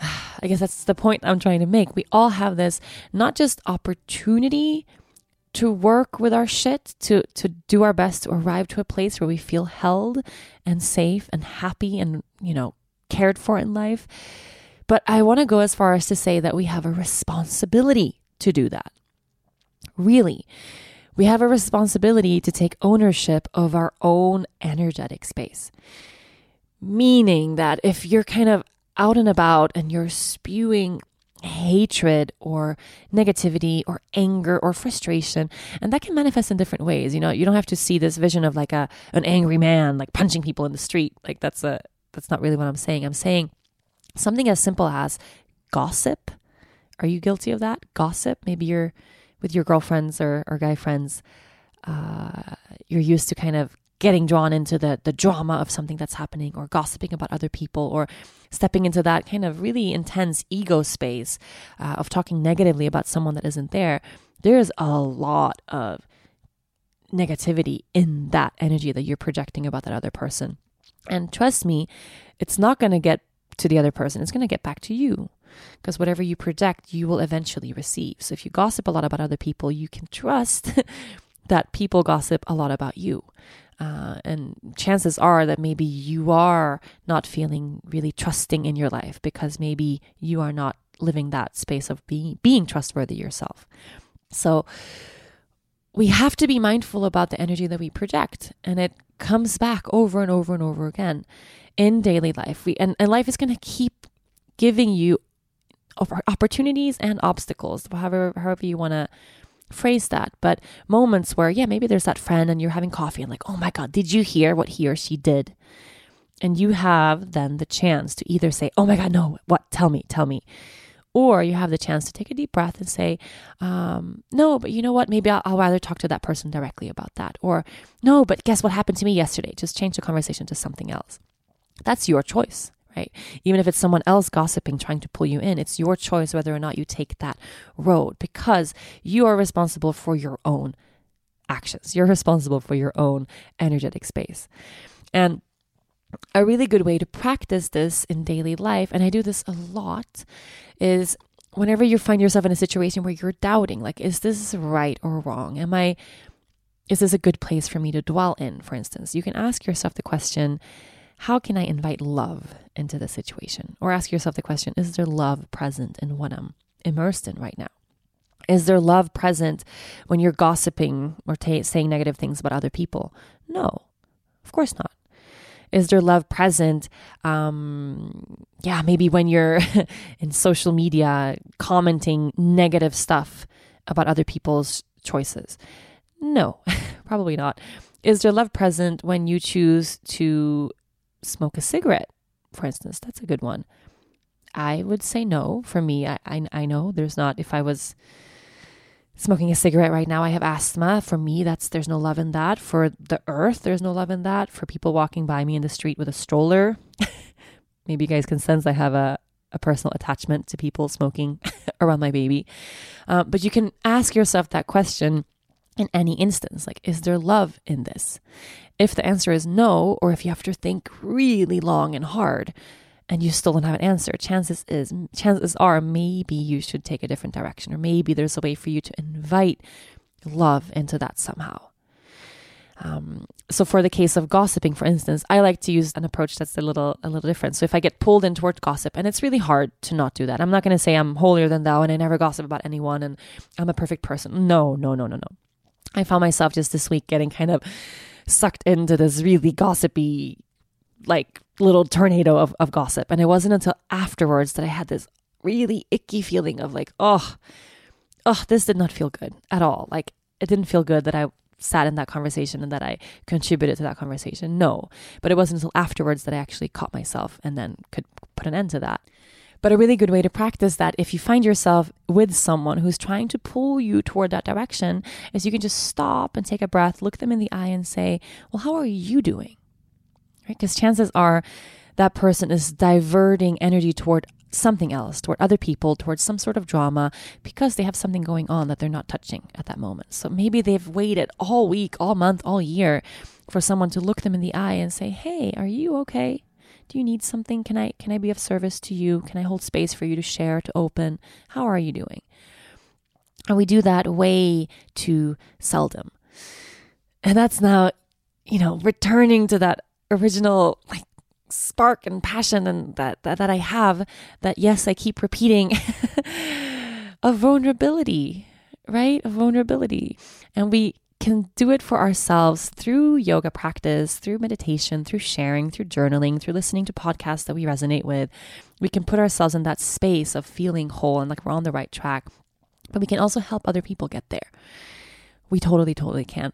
(sighs) I guess that's the point I'm trying to make. We all have this not just opportunity to work with our shit, to, to do our best to arrive to a place where we feel held and safe and happy and, you know, cared for in life. But I want to go as far as to say that we have a responsibility to do that. Really, we have a responsibility to take ownership of our own energetic space. Meaning that if you're kind of out and about and you're spewing hatred or negativity or anger or frustration. And that can manifest in different ways you know? You don't have to see this vision of like a an angry man like punching people in the street. Like that's a that's not really what i'm saying. I'm saying something as simple as gossip. Are you guilty of that? Gossip. Maybe you're with your girlfriends or, or guy friends. Uh, you're used to kind of getting drawn into the the drama of something that's happening or gossiping about other people or stepping into that kind of really intense ego space uh, of talking negatively about someone that isn't there there's a lot of negativity in that energy that you're projecting about that other person. And trust me it's not going to get to the other person it's going to get back to you. Because whatever you project you will eventually receive. So if you gossip a lot about other people you can trust (laughs) that people gossip a lot about you uh, and chances are that maybe you are not feeling really trusting in your life because maybe you are not living that space of being being trustworthy yourself. So we have to be mindful about the energy that we project and it comes back over and over and over again in daily life. We and, and life is going to keep giving you opportunities and obstacles, however however you want to phrase that, but moments where, yeah, maybe there's that friend and you're having coffee and like, oh my God, did you hear what he or she did? And you have then the chance to either say, oh my God, no, what? Tell me, tell me. Or you have the chance to take a deep breath and say, um, no, but you know what? Maybe I'll, I'll rather talk to that person directly about that. Or, no, but guess what happened to me yesterday? Just change the conversation to something else. That's your choice right? Even if it's someone else gossiping, trying to pull you in, it's your choice whether or not you take that road because you are responsible for your own actions. You're responsible for your own energetic space. And a really good way to practice this in daily life, and I do this a lot, is whenever you find yourself in a situation where you're doubting, like, is this right or wrong? Am I, is this a good place for me to dwell in, for instance? You can ask yourself the question, how can I invite love into the situation? Or ask yourself the question Is there love present in what I'm immersed in right now? Is there love present when you're gossiping or t- saying negative things about other people? No, of course not. Is there love present? Um, yeah, maybe when you're (laughs) in social media commenting negative stuff about other people's choices. No, (laughs) probably not. Is there love present when you choose to smoke a cigarette, for instance. That's a good one. I would say no. For me, I, I, I know there's not, if I was smoking a cigarette right now, I have asthma. For me, that's there's no love in that. For the earth, there's no love in that. For people walking by me in the street with a stroller, (laughs) maybe you guys can sense I have a, a personal attachment to people smoking (laughs) around my baby. Uh, but you can ask yourself that question in any instance like is there love in this if the answer is no or if you have to think really long and hard and you still don't have an answer chances is chances are maybe you should take a different direction or maybe there's a way for you to invite love into that somehow. Um, so for the case of gossiping for instance i like to use an approach that's a little a little different. So if i get pulled in toward gossip and it's really hard to not do that i'm not going to say i'm holier than thou and i never gossip about anyone and i'm a perfect person. No no no no no. I found myself just this week getting kind of sucked into this really gossipy, like little tornado of, of gossip. And it wasn't until afterwards that I had this really icky feeling of like, oh, oh, this did not feel good at all. Like it didn't feel good that I sat in that conversation and that I contributed to that conversation. No. But it wasn't until afterwards that I actually caught myself and then could put an end to that. But a really good way to practice that if you find yourself with someone who's trying to pull you toward that direction is you can just stop and take a breath, look them in the eye and say, "Well, how are you doing?" Right? Because chances are that person is diverting energy toward something else, toward other people, towards some sort of drama because they have something going on that they're not touching at that moment. So maybe they've waited all week, all month, all year for someone to look them in the eye and say, "Hey, are you okay?" Do you need something can i can i be of service to you can i hold space for you to share to open how are you doing And we do that way too seldom. And that's now, you know, returning to that original like spark and passion and that, that, that I have that yes, I keep repeating (laughs) of vulnerability, right? Of vulnerability. And we can do it for ourselves through yoga practice, through meditation, through sharing, through journaling, through listening to podcasts that we resonate with. We can put ourselves in that space of feeling whole and like we're on the right track. But we can also help other people get there. We totally, totally can.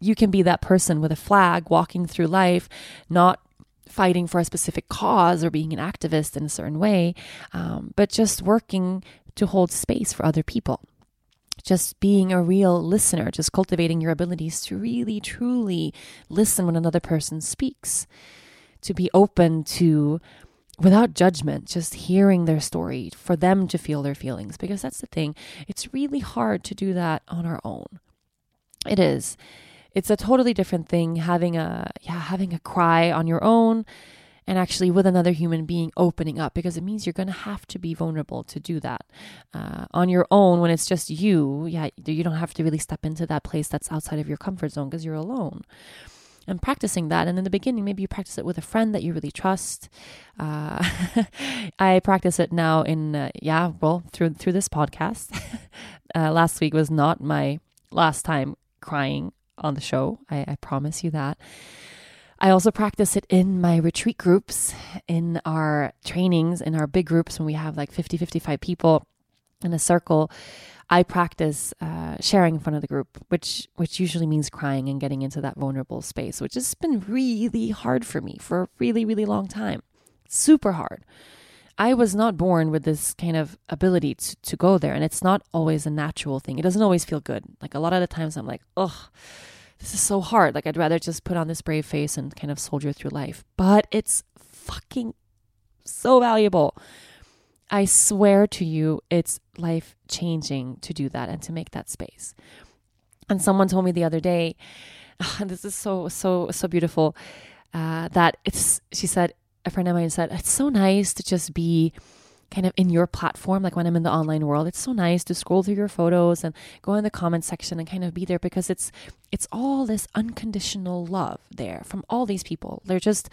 You can be that person with a flag walking through life, not fighting for a specific cause or being an activist in a certain way, um, but just working to hold space for other people. Just being a real listener, just cultivating your abilities to really, truly listen when another person speaks, to be open to without judgment, just hearing their story for them to feel their feelings. Because that's the thing, it's really hard to do that on our own. It is. It's a totally different thing having a yeah, having a cry on your own and actually with another human being opening up because it means you're going to have to be vulnerable to do that uh, on your own when it's just you yeah you don't have to really step into that place that's outside of your comfort zone because you're alone and practicing that. And in the beginning, maybe you practice it with a friend that you really trust. Uh, (laughs) I practice it now in uh, yeah, well through through this podcast. (laughs) uh, last week was not my last time crying on the show. I, I promise you that. I also practice it in my retreat groups, in our trainings, in our big groups when we have like 50, 55 people in a circle. I practice uh, sharing in front of the group, which which usually means crying and getting into that vulnerable space, which has been really hard for me for a really really long time, super hard. I was not born with this kind of ability to, to go there, and it's not always a natural thing. It doesn't always feel good. Like a lot of the times, I'm like, oh, this is so hard. Like I'd rather just put on this brave face and kind of soldier through life. But it's fucking so valuable I swear to you, it's life changing to do that and to make that space. And someone told me the other day, and (laughs) this is so, so, so beautiful, uh, that it's, she said, a friend of mine said, it's so nice to just be kind of in your platform like when i'm in the online world it's so nice to scroll through your photos and go in the comment section and kind of be there because it's it's all this unconditional love there from all these people they're just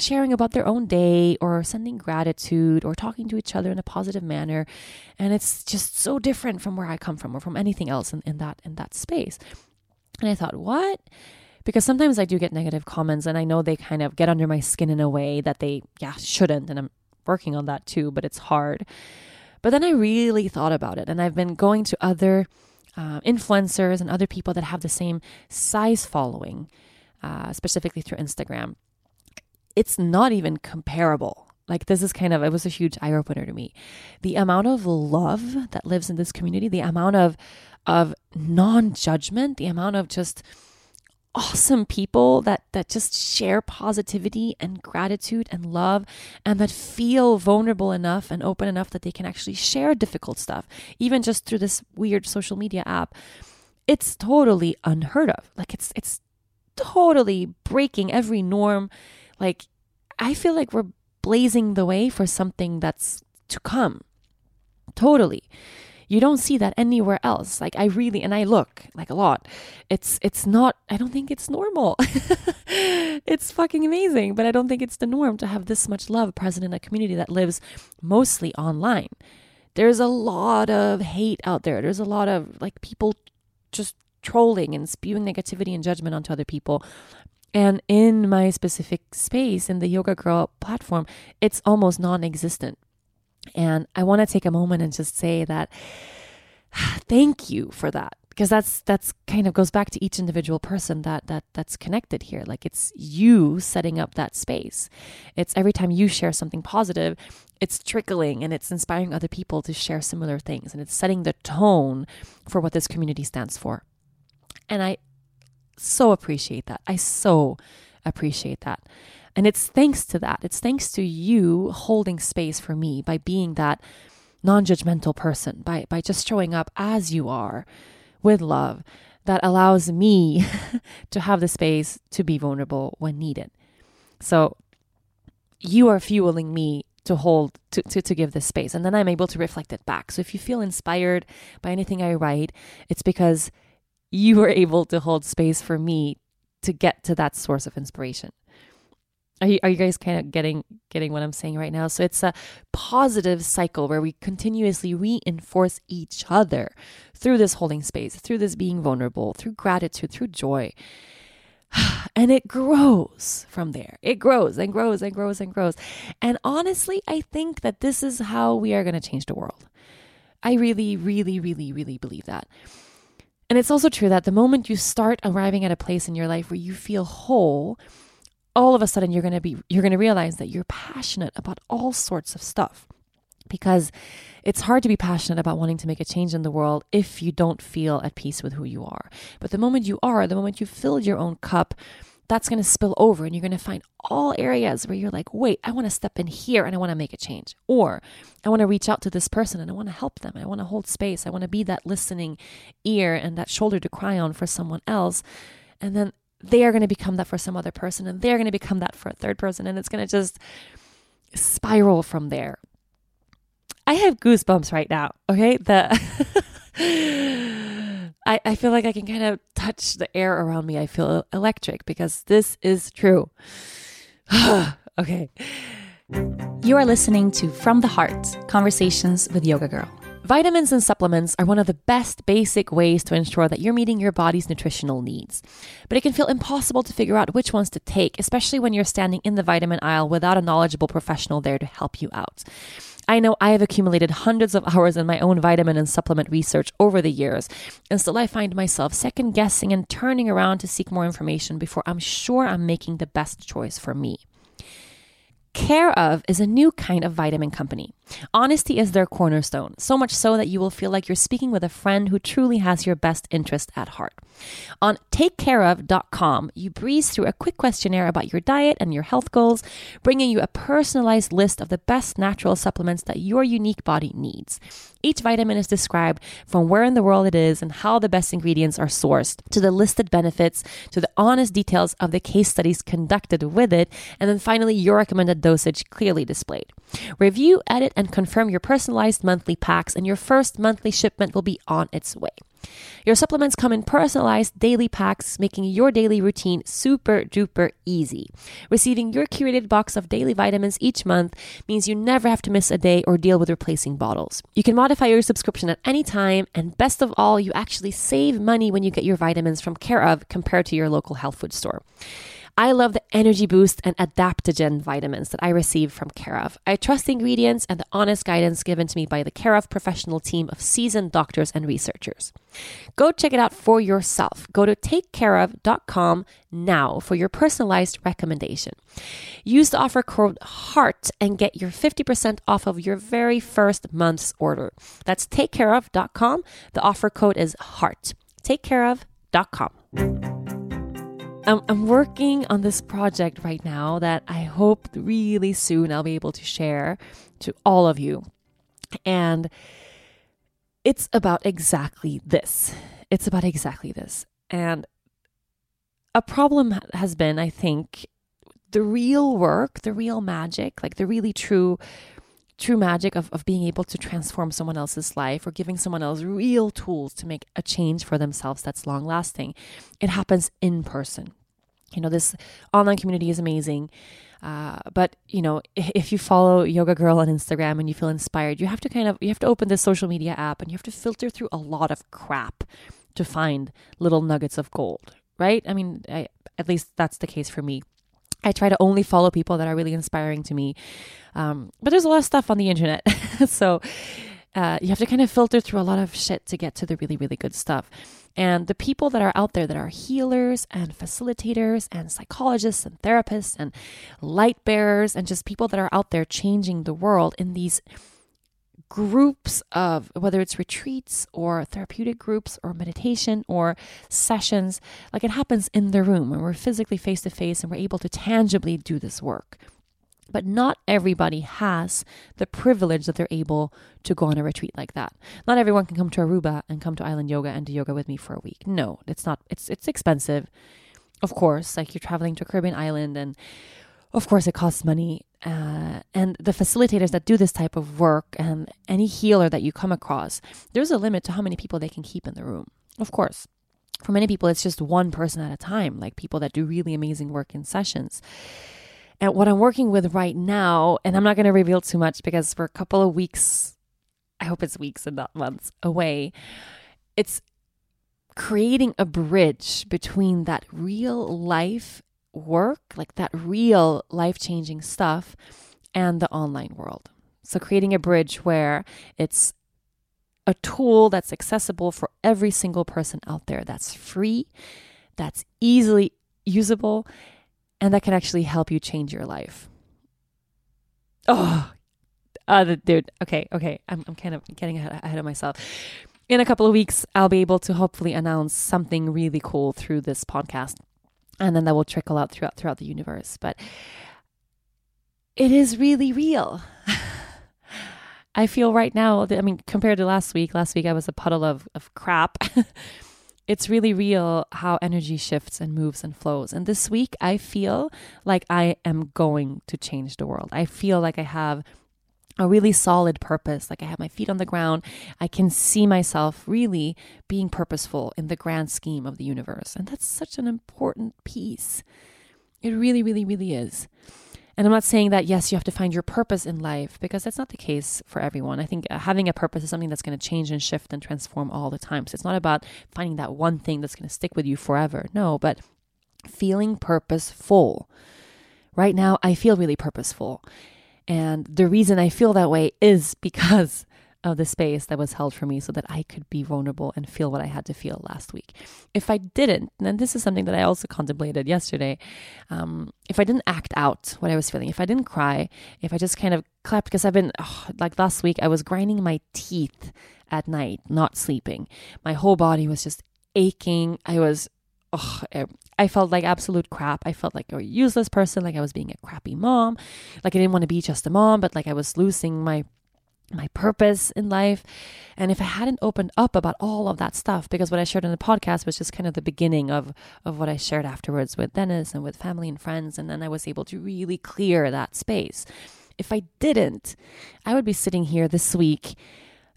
sharing about their own day or sending gratitude or talking to each other in a positive manner. And it's just so different from where I come from or from anything else in, in that in that space. And I thought, what? Because sometimes I do get negative comments and I know they kind of get under my skin in a way that they, yeah, shouldn't. And I'm working on that too, but it's hard. But then I really thought about it and I've been going to other uh, influencers and other people that have the same size following, uh, specifically through Instagram it's not even comparable. Like, this is kind of, it was a huge eye opener to me. The amount of love that lives in this community, the amount of, of non judgment, the amount of just awesome people that that just share positivity and gratitude and love and that feel vulnerable enough and open enough that they can actually share difficult stuff even just through this weird social media app it's totally unheard of like it's it's totally breaking every norm like, I feel like we're blazing the way for something that's to come. Totally. You don't see that anywhere else. Like I really and I look like a lot. It's it's not I don't think it's normal. (laughs) it's fucking amazing, but I don't think it's the norm to have this much love present in a community that lives mostly online. There's a lot of hate out there. There's a lot of like people just trolling and spewing negativity and judgment onto other people and in my specific space in the Yoga Girl platform, it's almost non existent. And I want to take a moment and just say that (sighs) thank you for that because that's that's kind of goes back to each individual person that that that's connected here like it's you setting up that space it's every time you share something positive it's trickling and it's inspiring other people to share similar things and it's setting the tone for what this community stands for and i so appreciate that. I so appreciate that. And it's thanks to that. It's thanks to you holding space for me by being that non-judgmental person, by by just showing up as you are with love that allows me (laughs) to have the space to be vulnerable when needed. So you are fueling me to hold to, to to give this space and then i'm able to reflect it back so if you feel inspired by anything i write it's because you were able to hold space for me to get to that source of inspiration are you, are you guys kind of getting getting what I'm saying right now? So it's a positive cycle where we continuously reinforce each other through this holding space, through this being vulnerable, through gratitude, through joy. (sighs) And it grows from there. It grows and grows and grows and grows. And honestly, I think that this is how we are going to change the world. I really, really, really, really believe that. And it's also true that the moment you start arriving at a place in your life where you feel whole, all of a sudden you're going to be you're going to realize that you're passionate about all sorts of stuff because it's hard to be passionate about wanting to make a change in the world if you don't feel at peace with who you are. But the moment you are, the moment you filled your own cup, that's going to spill over and you're going to find all areas where you're like, wait, I want to step in here and I want to make a change. Or I want to reach out to this person and I want to help them. I want to hold space. I want to be that listening ear and that shoulder to cry on for someone else. And then they are going to become that for some other person and they're going to become that for a third person and it's going to just spiral from there. I have goosebumps right now okay? The (laughs) I, I feel like i can kind of touch the air around me. I feel electric because this is true. (sighs) Okay. You are listening to from the heart conversations with yoga girl Vitamins and supplements are one of the best basic ways to ensure that you're meeting your body's nutritional needs. But it can feel impossible to figure out which ones to take, especially when you're standing in the vitamin aisle without a knowledgeable professional there to help you out. I know I have accumulated hundreds of hours in my own vitamin and supplement research over the years, and still I find myself second guessing and turning around to seek more information before I'm sure I'm making the best choice for me. Care of is a new kind of vitamin company. Honesty is their cornerstone, so much so that you will feel like you're speaking with a friend who truly has your best interest at heart. On takecareof.com, you breeze through a quick questionnaire about your diet and your health goals, bringing you a personalized list of the best natural supplements that your unique body needs. Each vitamin is described from where in the world it is and how the best ingredients are sourced, to the listed benefits, to the honest details of the case studies conducted with it, and then finally your recommended dosage clearly displayed. Review, edit, and confirm your personalized monthly packs, and your first monthly shipment will be on its way. Your supplements come in personalized daily packs, making your daily routine super duper easy. Receiving your curated box of daily vitamins each month means you never have to miss a day or deal with replacing bottles. You can modify your subscription at any time, and best of all, you actually save money when you get your vitamins from Care of compared to your local health food store. I love the energy boost and adaptogen vitamins that I receive from Care of. I trust the ingredients and the honest guidance given to me by the Care of professional team of seasoned doctors and researchers. Go check it out for yourself. Go to takecareof.com now for your personalized recommendation. Use the offer code HEART and get your 50% off of your very first month's order. That's takecareof.com. The offer code is HEART. Takecareof.com. I'm, I'm working on this project right now that I hope really soon I'll be able to share to all of you. And it's about exactly this. It's about exactly this. And a problem has been, I think, the real work, the real magic, like the really true true magic of, of being able to transform someone else's life or giving someone else real tools to make a change for themselves that's long lasting. It happens in person you know this online community is amazing uh, but you know if you follow yoga girl on instagram and you feel inspired you have to kind of you have to open this social media app and you have to filter through a lot of crap to find little nuggets of gold right i mean I, at least that's the case for me I try to only follow people that are really inspiring to me. Um, but there's a lot of stuff on the internet. (laughs) so uh, you have to kind of filter through a lot of shit to get to the really, really good stuff. And the people that are out there that are healers and facilitators and psychologists and therapists and light bearers and just people that are out there changing the world in these groups of whether it's retreats or therapeutic groups or meditation or sessions like it happens in the room when we're physically face to face and we're able to tangibly do this work but not everybody has the privilege that they're able to go on a retreat like that. Not everyone can come to Aruba and come to Island Yoga and do yoga with me for a week. No, it's not. It's it's expensive, of course. Like you're traveling to a Caribbean island, and of course it costs money. uh, and the facilitators that do this type of work and any healer that you come across, there's a limit to how many people they can keep in the room. Of course, for many people, it's just one person at a time, like people that do really amazing work in sessions. And what I'm working with right now, and I'm not going to reveal too much because for a couple of weeks, I hope it's weeks and not months away, it's creating a bridge between that real life work, like that real life changing stuff, and the online world. So, creating a bridge where it's a tool that's accessible for every single person out there, that's free, that's easily usable, and that can actually help you change your life. Oh, uh, dude. Okay, okay. I'm, I'm kind of getting ahead, ahead of myself. In a couple of weeks, I'll be able to hopefully announce something really cool through this podcast and then that will trickle out throughout throughout the universe but it is really real (laughs) i feel right now that, i mean compared to last week last week i was a puddle of, of crap (laughs) it's really real how energy shifts and moves and flows and this week i feel like i am going to change the world i feel like i have a really solid purpose. Like I have my feet on the ground. I can see myself really being purposeful in the grand scheme of the universe. And that's such an important piece. It really, really, really is. And I'm not saying that, yes, you have to find your purpose in life because that's not the case for everyone. I think uh, having a purpose is something that's going to change and shift and transform all the time. So it's not about finding that one thing that's going to stick with you forever. No, but feeling purposeful. Right now, I feel really purposeful. And the reason I feel that way is (laughs) because of the space that was held for me so that I could be vulnerable and feel what I had to feel last week. If I didn't, and this is something that I also contemplated yesterday, um, if I didn't act out what I was feeling, if I didn't cry, if I just kind of clapped, because I've been, oh, like last week, I was grinding my teeth at night, not sleeping. My whole body was just aching. I was oh, I felt like absolute crap. I felt like a useless person, like I was being a crappy mom, like I didn't want to be just a mom, but like I was losing my my purpose in life. And if I hadn't opened up about all of that stuff, because what I shared in the podcast was just kind of the beginning of of what I shared afterwards with Dennis and with family and friends, and then I was able to really clear that space. If I didn't, I would be sitting here this week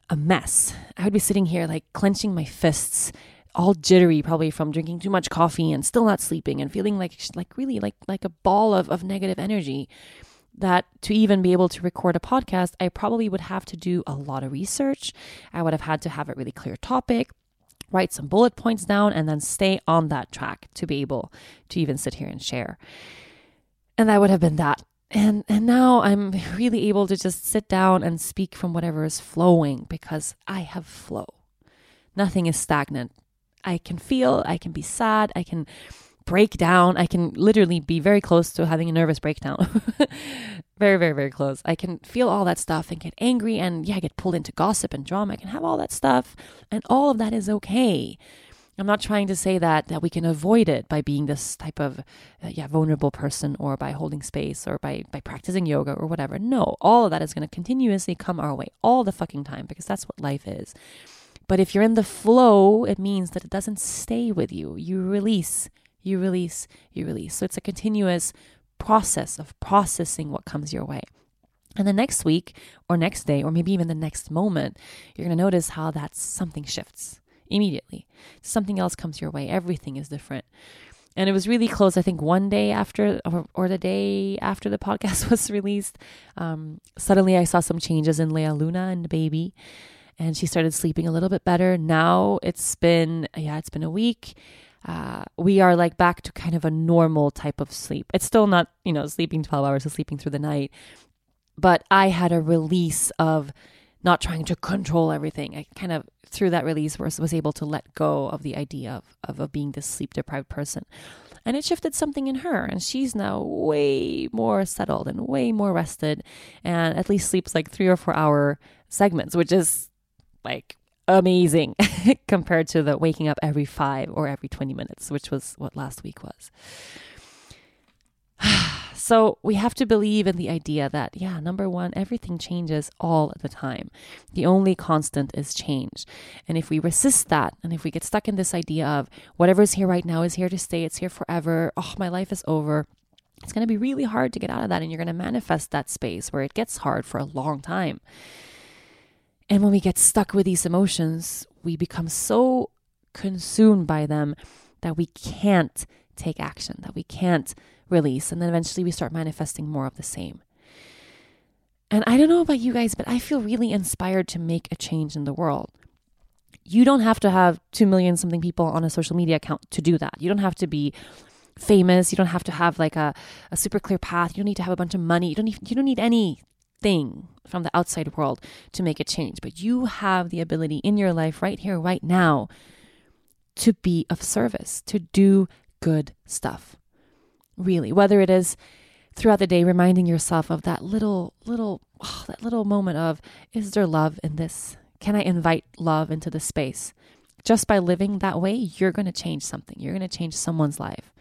a mess. I would be sitting here like clenching my fists all jittery probably from drinking too much coffee and still not sleeping and feeling like like really like like a ball of, of negative energy that to even be able to record a podcast i probably would have to do a lot of research. I would have had to have a really clear topic write some bullet points down and then stay on that track to be able to even sit here and share. And that would have been that. And and now i'm (laughs) really able to just sit down and speak from whatever is flowing because i have flow. Nothing is stagnant. I can feel, I can be sad, I can break down. I can literally be very close to having a nervous breakdown. (laughs) very, very, very close. I can feel all that stuff and get angry and, yeah, get pulled into gossip and drama. I can have all that stuff, and all of that is okay. I'm not trying to say that that we can avoid it by being this type of uh, yeah vulnerable person or by holding space or by by practicing yoga or whatever. No, all of that is going to continuously come our way all the fucking time because that's what life is. But if you're in the flow, it means that it doesn't stay with you. You release, you release, you release. So it's a continuous process of processing what comes your way. And the next week or next day, or maybe even the next moment, you're going to notice how that something shifts immediately. Something else comes your way. Everything is different. And it was really close, I think, one day after, or, or the day after the (laughs) podcast was released. Um, suddenly, I saw some changes in Lea Luna and the baby and she started sleeping a little bit better. Now it's been, yeah, it's been a week. Uh, we are like back to kind of a normal type of sleep. It's still not, you know, sleeping 12 hours of sleeping through the night, but I had a release of not trying to control everything. I kind of, through that release, was, was able to let go of the idea of, of, of being this sleep deprived person. And it shifted something in her, and she's now way more settled and way more rested, and at least sleeps like three or four hour segments, which is like amazing (laughs) compared to the waking up every five or every 20 minutes, which was what last week was. (sighs) so we have to believe in the idea that, yeah, number one, everything changes all the time. The only constant is change. And if we resist that, and if we get stuck in this idea of whatever's here right now is here to stay, it's here forever, oh, my life is over it's going to be really hard to get out of that. And you're going to manifest that space where it gets hard for a long time. And when we get stuck with these emotions, we become so consumed by them that we can't take action, that we can't release. And then eventually we start manifesting more of the same. And I don't know about you guys, but I feel really inspired to make a change in the world. You don't have to have 2 million something people on a social media account to do that. You don't have to be famous. You don't have to have like a, a super clear path. You don't need to have a bunch of money. You don't need, you don't need anything from the outside world to make a change. But you have the ability in your life right here, right now, to be of service, to do good stuff. Really, whether it is throughout the day reminding yourself of that little little oh, (sighs) that little moment of is there love in this? Can I invite love into the space? Just by living that way, you're going to change something. You're going to change someone's life.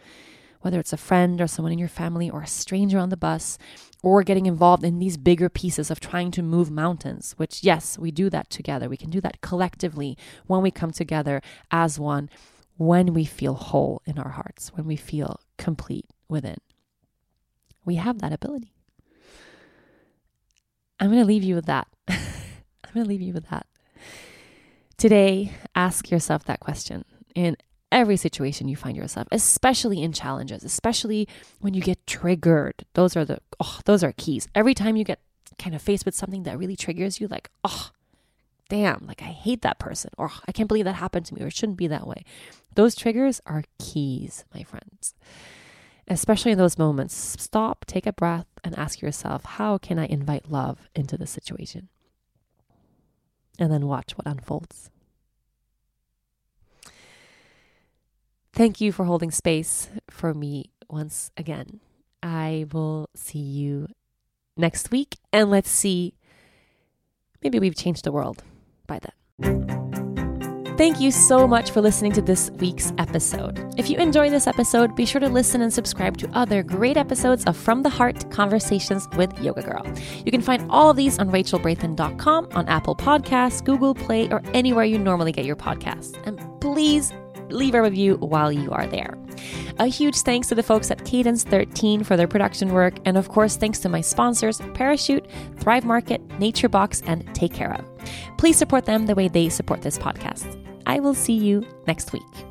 Whether it's a friend or someone in your family or a stranger on the bus, or getting involved in these bigger pieces of trying to move mountains, which, yes, we do that together. We can do that collectively when we come together as one, when we feel whole in our hearts, when we feel complete within. We have that ability. I'm going to leave you with that. (laughs) I'm going to leave you with that. Today, ask yourself that question in every situation you find yourself, especially in challenges, especially when you get triggered. Those are the oh, those are keys. Every time you get kind of faced with something that really triggers you like, "Oh, damn, like I hate that person," or "I can't believe that happened to me," or "It shouldn't be that way." Those triggers are keys, my friends especially in those moments, stop, take a breath, and ask yourself, how can I invite love into the situation? And then watch what unfolds. Thank you for holding space for me once again. I will see you next week, and let's see. Maybe we've changed the world by then. Thank you so much for listening to this week's episode. If you enjoy this episode, be sure to listen and subscribe to other great episodes of From the Heart Conversations with Yoga Girl. You can find all these on rachelbrathen.com, on Apple Podcasts, Google Play, or anywhere you normally get your podcasts. And please leave a review while you are there. A huge thanks to the folks at Cadence 13 for their production work, and of course, thanks to my sponsors Parachute, Thrive Market, Nature Box, and Take Care of. Please support them the way they support this podcast. I will see you next week.